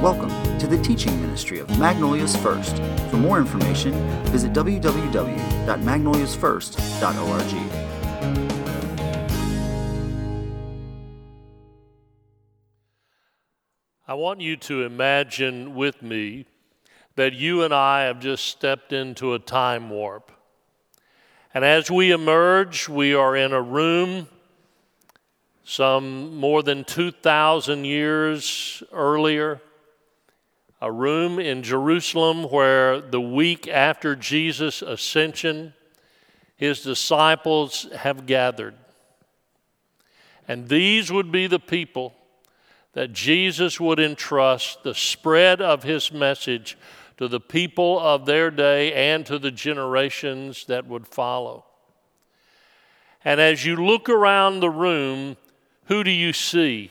Welcome to the teaching ministry of Magnolias First. For more information, visit www.magnoliasfirst.org. I want you to imagine with me that you and I have just stepped into a time warp. And as we emerge, we are in a room some more than 2,000 years earlier a room in Jerusalem where the week after Jesus' ascension, his disciples have gathered. And these would be the people that Jesus would entrust the spread of his message to the people of their day and to the generations that would follow. And as you look around the room, who do you see?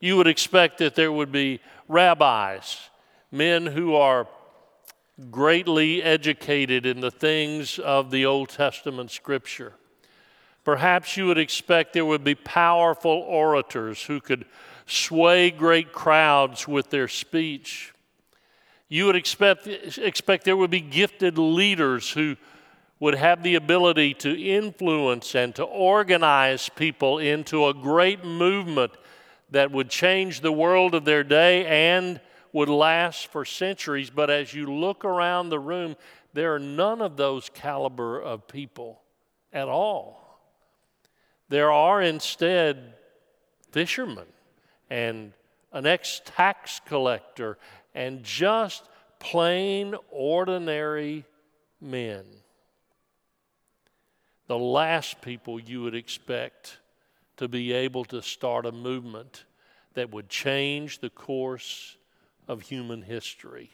You would expect that there would be rabbis, men who are greatly educated in the things of the Old Testament scripture. Perhaps you would expect there would be powerful orators who could sway great crowds with their speech. You would expect, expect there would be gifted leaders who would have the ability to influence and to organize people into a great movement that would change the world of their day and would last for centuries. But as you look around the room, there are none of those caliber of people at all. There are instead fishermen and an ex tax collector and just plain, ordinary men. The last people you would expect to be able to start a movement that would change the course of human history.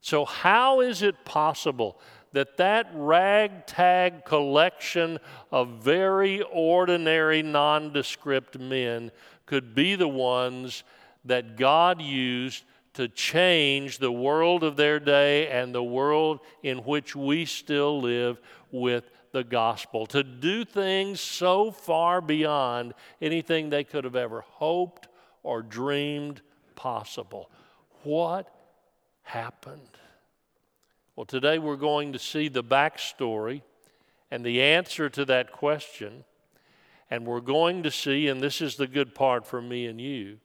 So, how is it possible that that ragtag collection of very ordinary, nondescript men could be the ones that God used to change the world of their day and the world in which we still live with the gospel, to do things so far beyond anything they could have ever hoped or dreamed possible. What happened? Well, today we're going to see the backstory and the answer to that question. And we're going to see, and this is the good part for me and you,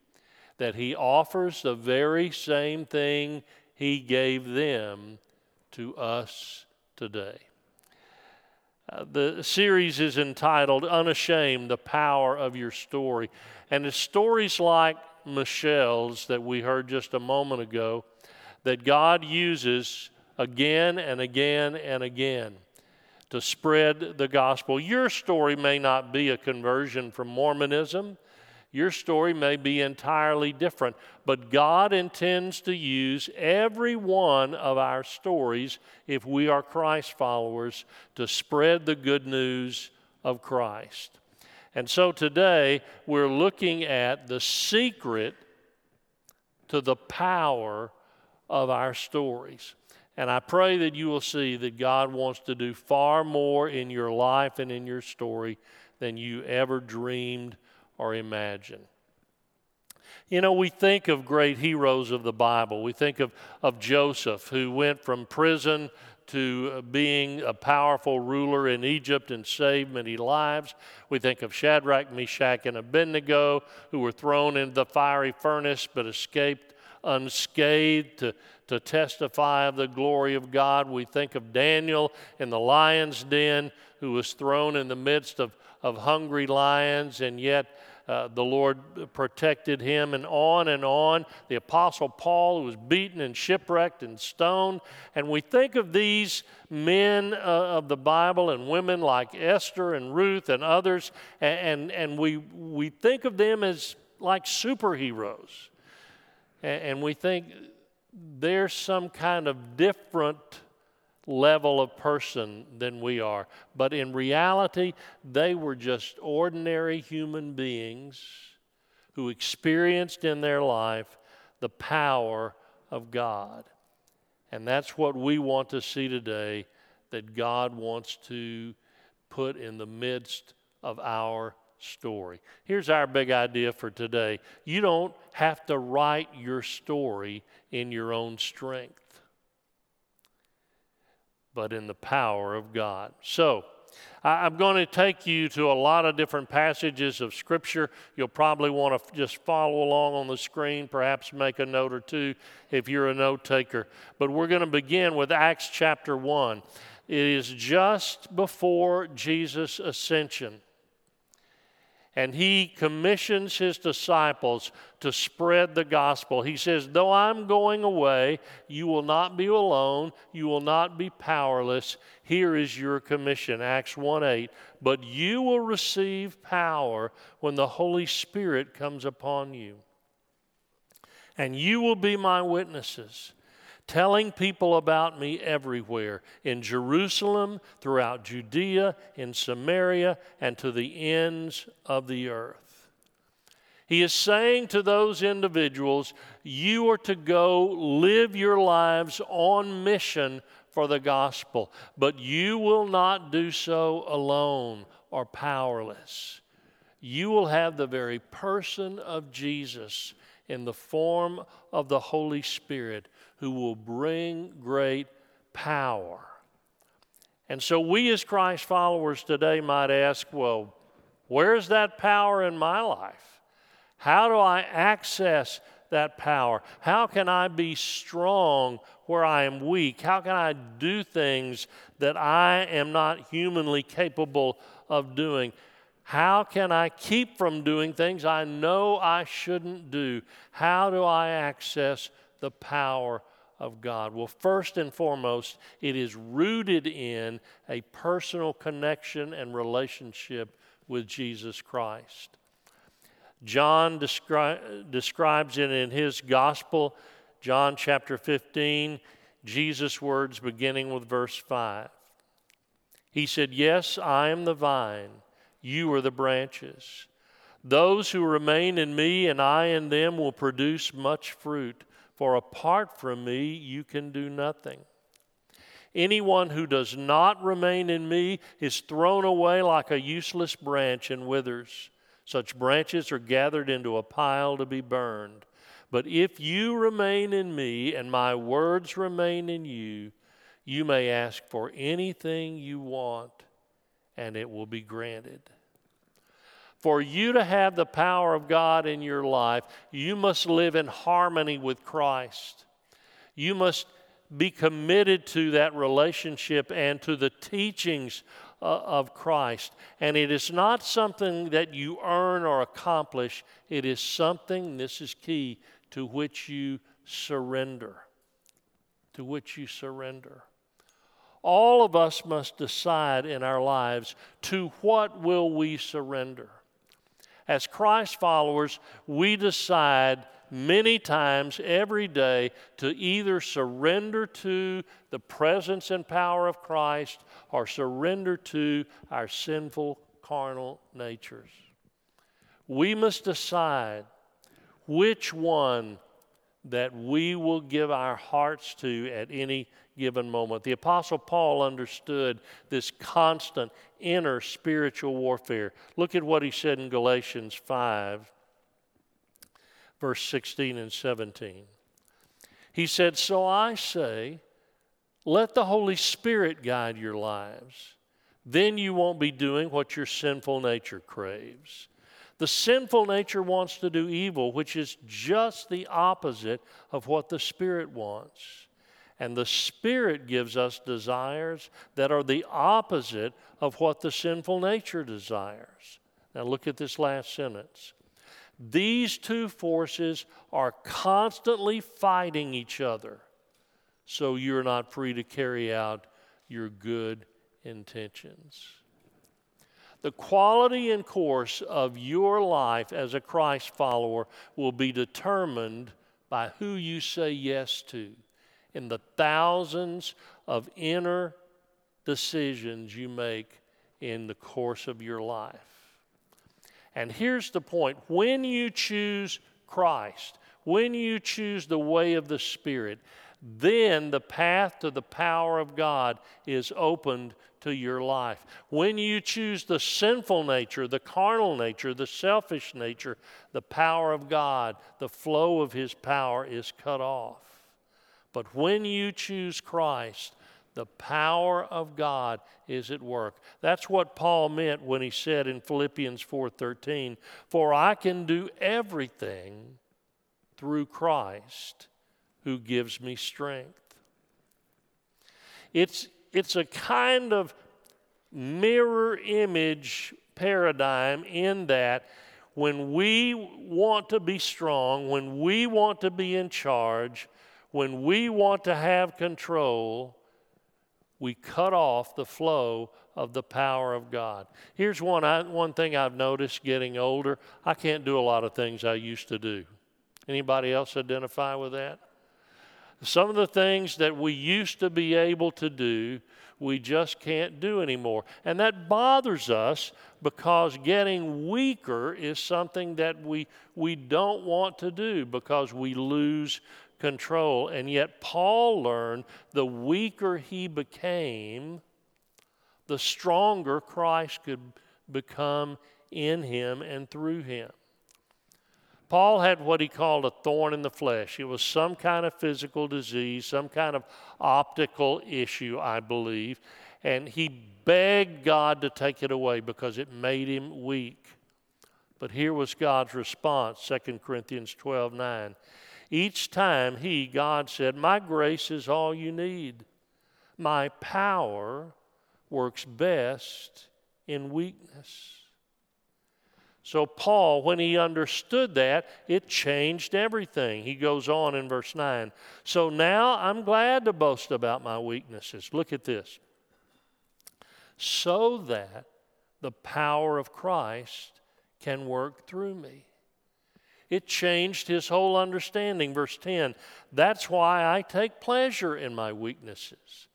that he offers the very same thing he gave them to us today. Uh, the series is entitled Unashamed The Power of Your Story. And it's stories like Michelle's that we heard just a moment ago that God uses again and again and again to spread the gospel. Your story may not be a conversion from Mormonism. Your story may be entirely different, but God intends to use every one of our stories, if we are Christ followers, to spread the good news of Christ. And so today we're looking at the secret to the power of our stories. And I pray that you will see that God wants to do far more in your life and in your story than you ever dreamed or imagine. You know, we think of great heroes of the Bible. We think of, of Joseph, who went from prison to uh, being a powerful ruler in Egypt and saved many lives. We think of Shadrach, Meshach, and Abednego, who were thrown into the fiery furnace but escaped unscathed to, to testify of the glory of God. We think of Daniel in the lion's den, who was thrown in the midst of, of hungry lions and yet uh, the Lord protected him, and on and on. The Apostle Paul, who was beaten and shipwrecked and stoned. And we think of these men uh, of the Bible and women like Esther and Ruth and others, and, and, and we, we think of them as like superheroes. And, and we think there's some kind of different level of person than we are. But in reality, they were just ordinary human beings who experienced in their life the power of God. And that's what we want to see today that God wants to put in the midst of our story. Here's our big idea for today you don't have to write your story in your own strength, but in the power of God. So, I'm going to take you to a lot of different passages of Scripture. You'll probably want to just follow along on the screen, perhaps make a note or two if you're a note taker. But we're going to begin with Acts chapter 1. It is just before Jesus' ascension and he commissions his disciples to spread the gospel. He says, Though I'm going away, you will not be alone, you will not be powerless. Here is your commission. Acts 1 8. But you will receive power when the Holy Spirit comes upon you. And you will be my witnesses telling people about me everywhere in Jerusalem, throughout Judea, in Samaria, and to the ends of the earth. He is saying to those individuals, You are to go live your lives on mission for the gospel, but you will not do so alone or powerless. You will have the very person of Jesus in the form of the Holy Spirit who will bring great power. And so, we as Christ followers today might ask, well, where's that power in my life? How do I access that power? How can I be strong where I am weak? How can I do things that I am not humanly capable of doing? How can I keep from doing things I know I shouldn't do? How do I access the power of God? Well, first and foremost, it is rooted in a personal connection and relationship with Jesus Christ. John descri- describes it in his gospel, John chapter 15, Jesus' words beginning with verse 5. He said, Yes, I am the vine, you are the branches. Those who remain in me and I in them will produce much fruit for apart from me, you can do nothing. Anyone who does not remain in me is thrown away like a useless branch and withers. Such branches are gathered into a pile to be burned. But if you remain in me and my words remain in you, you may ask for anything you want, and it will be granted. For you to have the power of God in your life, you must live in harmony with Christ. You must be committed to that relationship and to the teachings uh, of Christ. And it is not something that you earn or accomplish, it is something, this is key, to which you surrender. To which you surrender. All of us must decide in our lives to what will we surrender as Christ followers, we decide many times every day to either surrender to the presence and power of Christ or surrender to our sinful carnal natures. We must decide which one that we will give our hearts to at any given moment. The Apostle Paul understood this constant inner spiritual warfare. Look at what he said in Galatians 5, verse 16 and 17. He said, So I say, let the Holy Spirit guide your lives. Then you won't be doing what your sinful nature craves. The sinful nature wants to do evil, which is just the opposite of what the Spirit wants. And the Spirit gives us desires that are the opposite of what the sinful nature desires. Now, look at this last sentence. These two forces are constantly fighting each other, so you're not free to carry out your good intentions. The quality and course of your life as a Christ follower will be determined by who you say yes to in the thousands of inner decisions you make in the course of your life. And here's the point when you choose Christ, when you choose the way of the Spirit, then the path to the power of God is opened to your life. When you choose the sinful nature, the carnal nature, the selfish nature, the power of God, the flow of His power is cut off. But when you choose Christ, the power of God is at work. That's what Paul meant when he said in Philippians 4:13, "For I can do everything through Christ who gives me strength." It's it's a kind of mirror image paradigm in that when we want to be strong, when we want to be in charge, when we want to have control, we cut off the flow of the power of God. Here's one, I, one thing I've noticed getting older I can't do a lot of things I used to do. Anybody else identify with that? Some of the things that we used to be able to do, we just can't do anymore. And that bothers us because getting weaker is something that we, we don't want to do because we lose control. And yet, Paul learned the weaker he became, the stronger Christ could become in him and through him. Paul had what he called a thorn in the flesh. It was some kind of physical disease, some kind of optical issue, I believe. And he begged God to take it away because it made him weak. But here was God's response 2 Corinthians 12 9. Each time he, God, said, My grace is all you need. My power works best in weakness. So, Paul, when he understood that, it changed everything. He goes on in verse 9. So now I'm glad to boast about my weaknesses. Look at this. So that the power of Christ can work through me. It changed his whole understanding. Verse 10 That's why I take pleasure in my weaknesses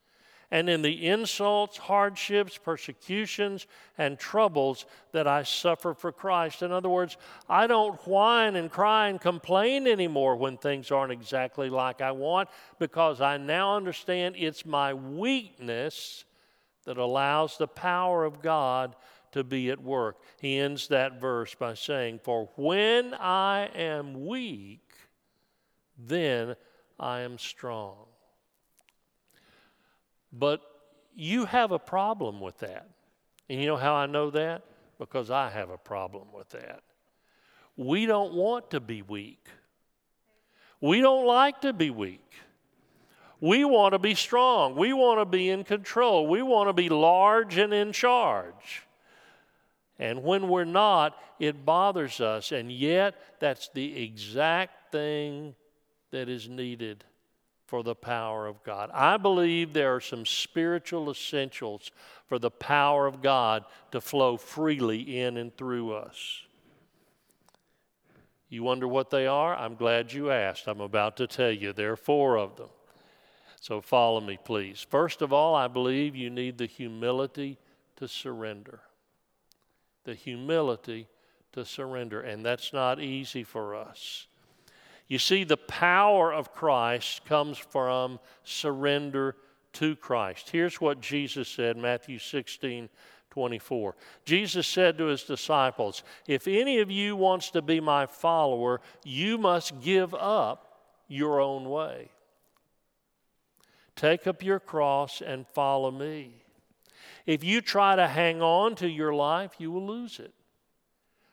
and in the insults, hardships, persecutions, and troubles that I suffer for Christ. In other words, I don't whine and cry and complain anymore when things aren't exactly like I want because I now understand it's my weakness that allows the power of God to be at work. He ends that verse by saying, For when I am weak, then I am strong. But you have a problem with that. And you know how I know that? Because I have a problem with that. We don't want to be weak. We don't like to be weak. We want to be strong. We want to be in control. We want to be large and in charge. And when we're not, it bothers us. And yet, that's the exact thing that is needed for the power of God. I believe there are some spiritual essentials for the power of God to flow freely in and through us. You wonder what they are? I'm glad you asked. I'm about to tell you. There are four of them. So follow me, please. First of all, I believe you need the humility to surrender. The humility to surrender. And that's not easy for us. You see, the power of Christ comes from surrender to Christ. Here's what Jesus said, Matthew 16, 24. Jesus said to his disciples, If any of you wants to be my follower, you must give up your own way. Take up your cross and follow me. If you try to hang on to your life, you will lose it.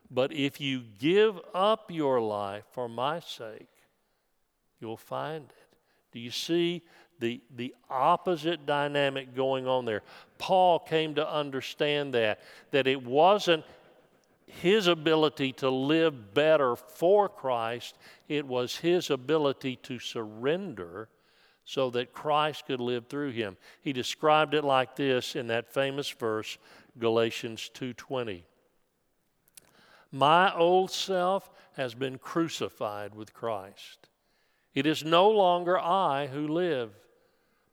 But if you give up your life for my sake, you'll find it. Do you see the, the opposite dynamic going on there? Paul came to understand that, that it wasn't his ability to live better for Christ, it was his ability to surrender so that Christ could live through him. He described it like this in that famous verse, Galatians 2:20. My old self has been crucified with Christ. It is no longer I who live,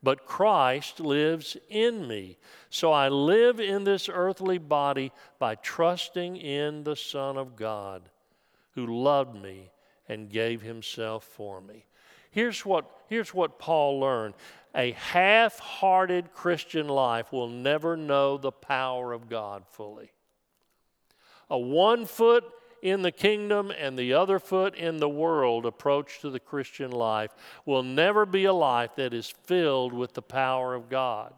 but Christ lives in me. So I live in this earthly body by trusting in the Son of God who loved me and gave himself for me. Here's what, here's what Paul learned a half hearted Christian life will never know the power of God fully. A one foot in the kingdom and the other foot in the world approach to the Christian life will never be a life that is filled with the power of God.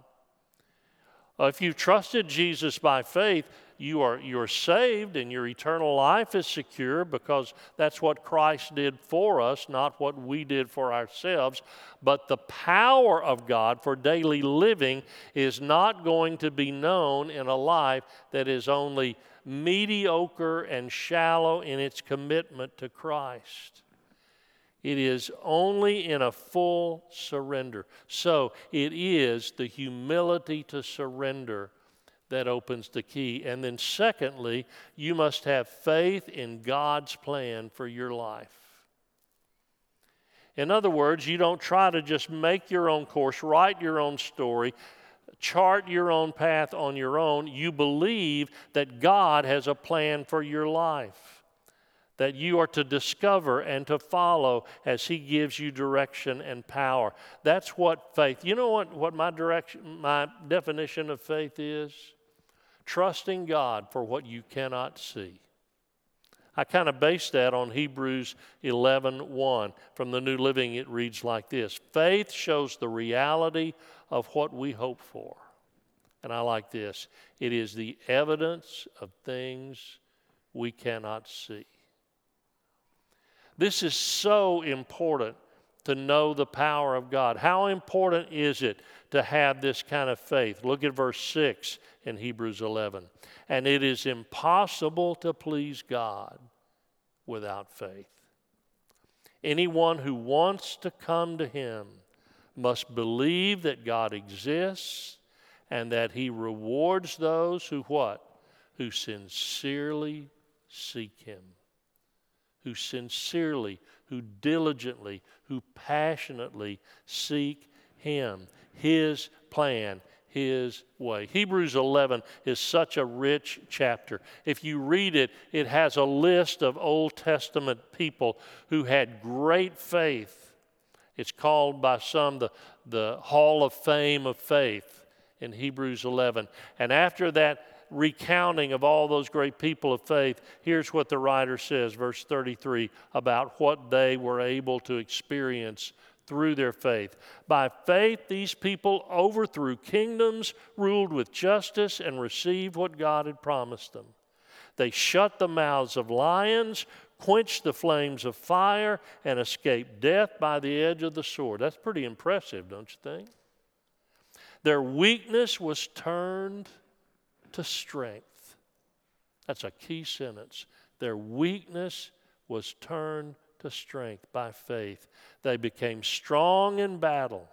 If you trusted Jesus by faith, you are you're saved and your eternal life is secure because that's what Christ did for us, not what we did for ourselves. But the power of God for daily living is not going to be known in a life that is only mediocre and shallow in its commitment to Christ. It is only in a full surrender. So it is the humility to surrender that opens the key. And then, secondly, you must have faith in God's plan for your life. In other words, you don't try to just make your own course, write your own story, chart your own path on your own. You believe that God has a plan for your life that you are to discover and to follow as He gives you direction and power. That's what faith. You know what, what my direction, my definition of faith is? Trusting God for what you cannot see. I kind of base that on Hebrews 11 1. From the New Living, it reads like this Faith shows the reality of what we hope for. And I like this it is the evidence of things we cannot see. This is so important to know the power of God. How important is it to have this kind of faith? Look at verse 6 in Hebrews 11. And it is impossible to please God without faith. Anyone who wants to come to Him must believe that God exists and that He rewards those who what? Who sincerely seek Him who sincerely, who diligently, who passionately seek Him, His plan, His way. Hebrews 11 is such a rich chapter. If you read it, it has a list of Old Testament people who had great faith. It's called by some the, the Hall of Fame of Faith in Hebrews 11. And after that, recounting of all those great people of faith, here's what the writer says, verse 33, about what they were able to experience through their faith. By faith, these people overthrew kingdoms, ruled with justice, and received what God had promised them. They shut the mouths of lions, quenched the flames of fire, and escaped death by the edge of the sword. That's pretty impressive, don't you think? Their weakness was turned to strength. That's a key sentence. Their weakness was turned to strength by faith. They became strong in battle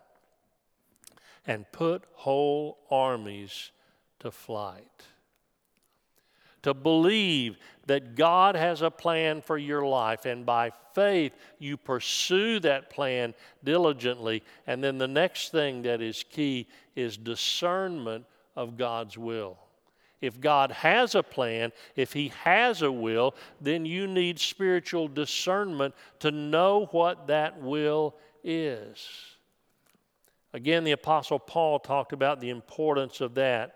and put whole armies to flight. To believe that God has a plan for your life, and by faith you pursue that plan diligently. And then the next thing that is key is discernment of God's will. If God has a plan, if He has a will, then you need spiritual discernment to know what that will is. Again, the Apostle Paul talked about the importance of that,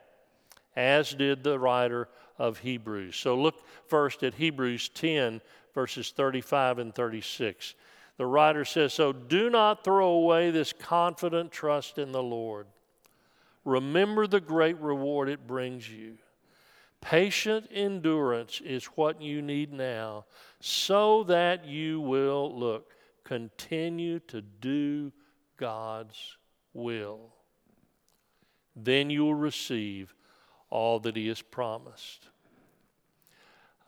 as did the writer of Hebrews. So look first at Hebrews 10, verses 35 and 36. The writer says, So do not throw away this confident trust in the Lord. Remember the great reward it brings you. Patient endurance is what you need now so that you will, look, continue to do God's will. Then you will receive all that He has promised.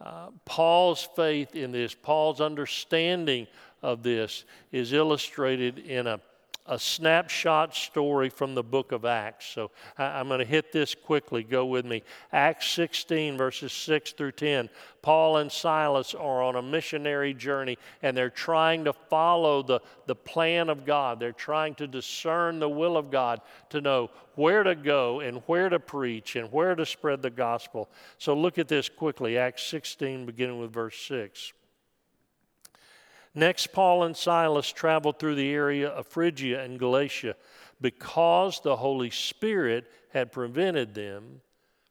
Uh, Paul's faith in this, Paul's understanding of this is illustrated in a a snapshot story from the book of Acts. So I, am going to hit this quickly. Go with me. Acts 16, verses 6 through 10. Paul and Silas are on a missionary journey and they're trying to follow the, the plan of God. They're trying to discern the will of God to know where to go and where to preach and where to spread the gospel. So look at this quickly. Acts 16, beginning with verse 6. Next, Paul and Silas traveled through the area of Phrygia and Galatia because the Holy Spirit had prevented them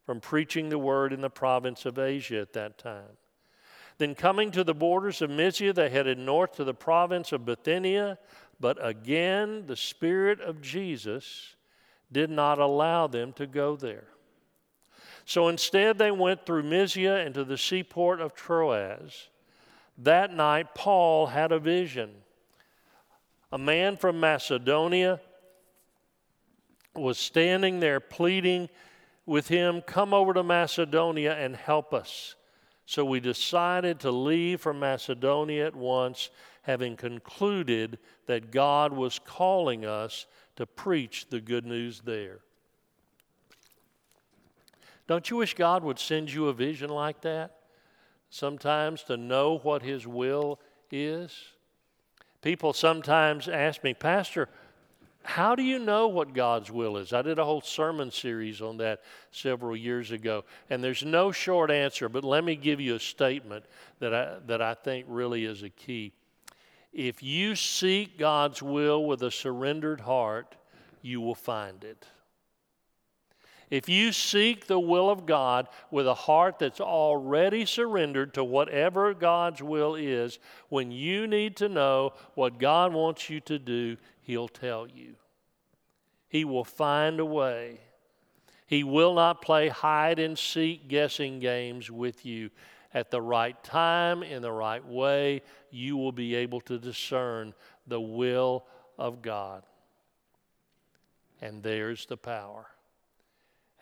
from preaching the word in the province of Asia at that time. Then, coming to the borders of Mysia, they headed north to the province of Bithynia, but again, the Spirit of Jesus did not allow them to go there. So instead, they went through Mysia into the seaport of Troas. That night, Paul had a vision. A man from Macedonia was standing there pleading with him, Come over to Macedonia and help us. So we decided to leave for Macedonia at once, having concluded that God was calling us to preach the good news there. Don't you wish God would send you a vision like that? Sometimes to know what His will is. People sometimes ask me, Pastor, how do you know what God's will is? I did a whole sermon series on that several years ago, and there's no short answer, but let me give you a statement that I, that I think really is a key. If you seek God's will with a surrendered heart, you will find it. If you seek the will of God with a heart that's already surrendered to whatever God's will is, when you need to know what God wants you to do, He'll tell you. He will find a way. He will not play hide and seek guessing games with you. At the right time, in the right way, you will be able to discern the will of God. And there's the power.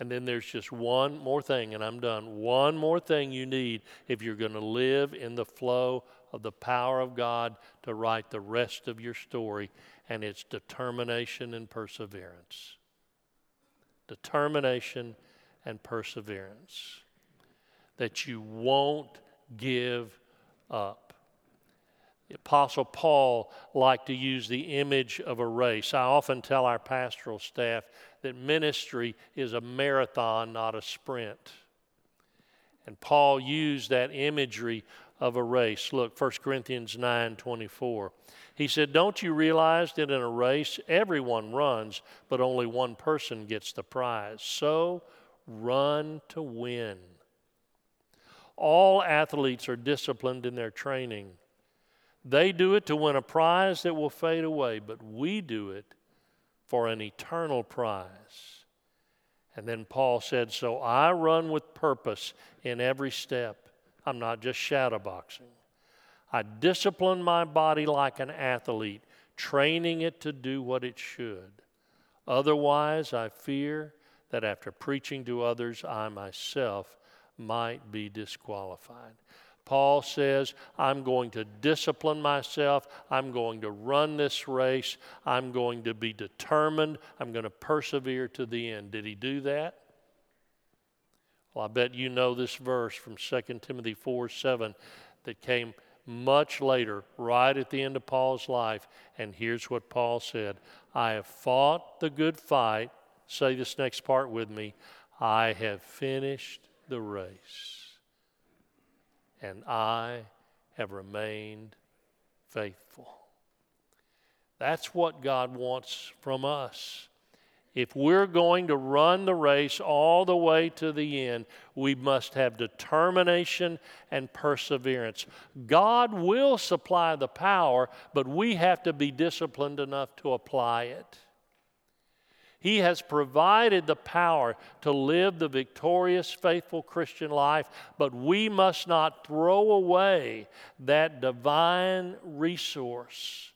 And then there's just one more thing, and I'm done. One more thing you need if you're going to live in the flow of the power of God to write the rest of your story, and it's determination and perseverance. Determination and perseverance. That you won't give up. The Apostle Paul liked to use the image of a race. I often tell our pastoral staff that ministry is a marathon, not a sprint. And Paul used that imagery of a race. Look, 1 Corinthians 9 24. He said, Don't you realize that in a race everyone runs, but only one person gets the prize? So run to win. All athletes are disciplined in their training. They do it to win a prize that will fade away, but we do it for an eternal prize. And then Paul said, So I run with purpose in every step. I'm not just shadowboxing. I discipline my body like an athlete, training it to do what it should. Otherwise, I fear that after preaching to others, I myself might be disqualified. Paul says, I'm going to discipline myself. I'm going to run this race. I'm going to be determined. I'm going to persevere to the end. Did he do that? Well, I bet you know this verse from 2 Timothy 4 7 that came much later, right at the end of Paul's life. And here's what Paul said I have fought the good fight. Say this next part with me I have finished the race and I have remained faithful. That's what God wants from us. If we're going to run the race all the way to the end, we must have determination and perseverance. God will supply the power, but we have to be disciplined enough to apply it. He has provided the power to live the victorious, faithful Christian life, but we must not throw away that divine resource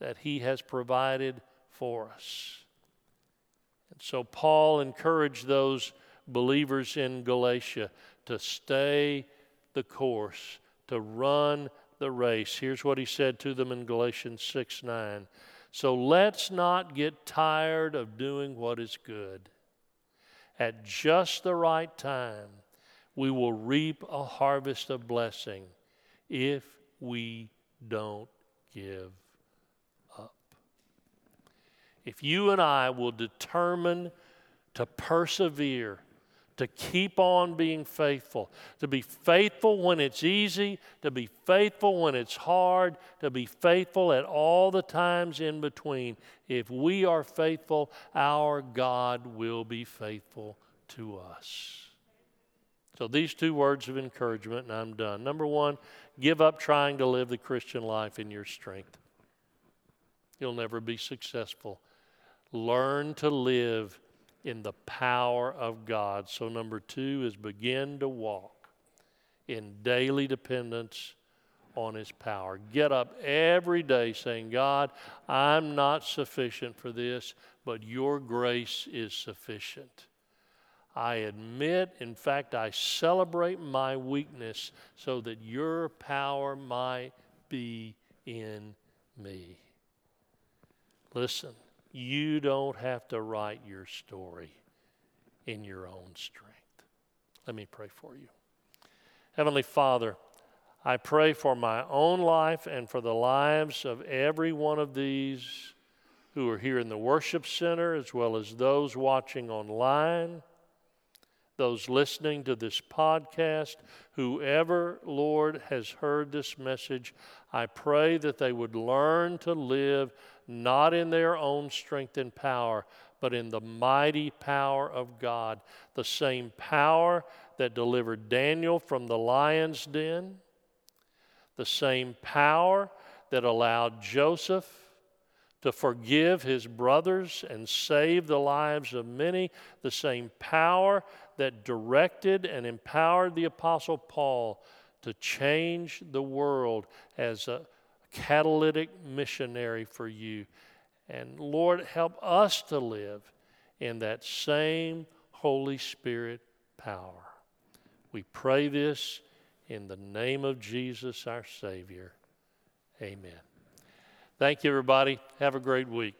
that He has provided for us. And so, Paul encouraged those believers in Galatia to stay the course, to run the race. Here's what he said to them in Galatians 6 9. So let's not get tired of doing what is good. At just the right time, we will reap a harvest of blessing if we don't give up. If you and I will determine to persevere, to keep on being faithful, to be faithful when it's easy, to be faithful when it's hard, to be faithful at all the times in between. If we are faithful, our God will be faithful to us. So, these two words of encouragement, and I'm done. Number one, give up trying to live the Christian life in your strength. You'll never be successful. Learn to live in the power of God. So, number two is begin to walk in daily dependence on His power. Get up every day saying, God, I'm not sufficient for this, but your grace is sufficient. I admit, in fact, I celebrate my weakness so that your power might be in me. Listen, you don't have to write your story in your own strength. Let me pray for you. Heavenly Father, I pray for my own life and for the lives of every one of these who are here in the worship center, as well as those watching online, those listening to this podcast, whoever, Lord, has heard this message. I pray that they would learn to live not in their own strength and power, but in the mighty power of God. The same power that delivered Daniel from the lion's den, the same power that allowed Joseph to forgive his brothers and save the lives of many, the same power that directed and empowered the Apostle Paul to change the world as a catalytic missionary for you. And Lord, help us to live in that same Holy Spirit power. We pray this in the name of Jesus, our Savior. Amen. Thank you, everybody. Have a great week.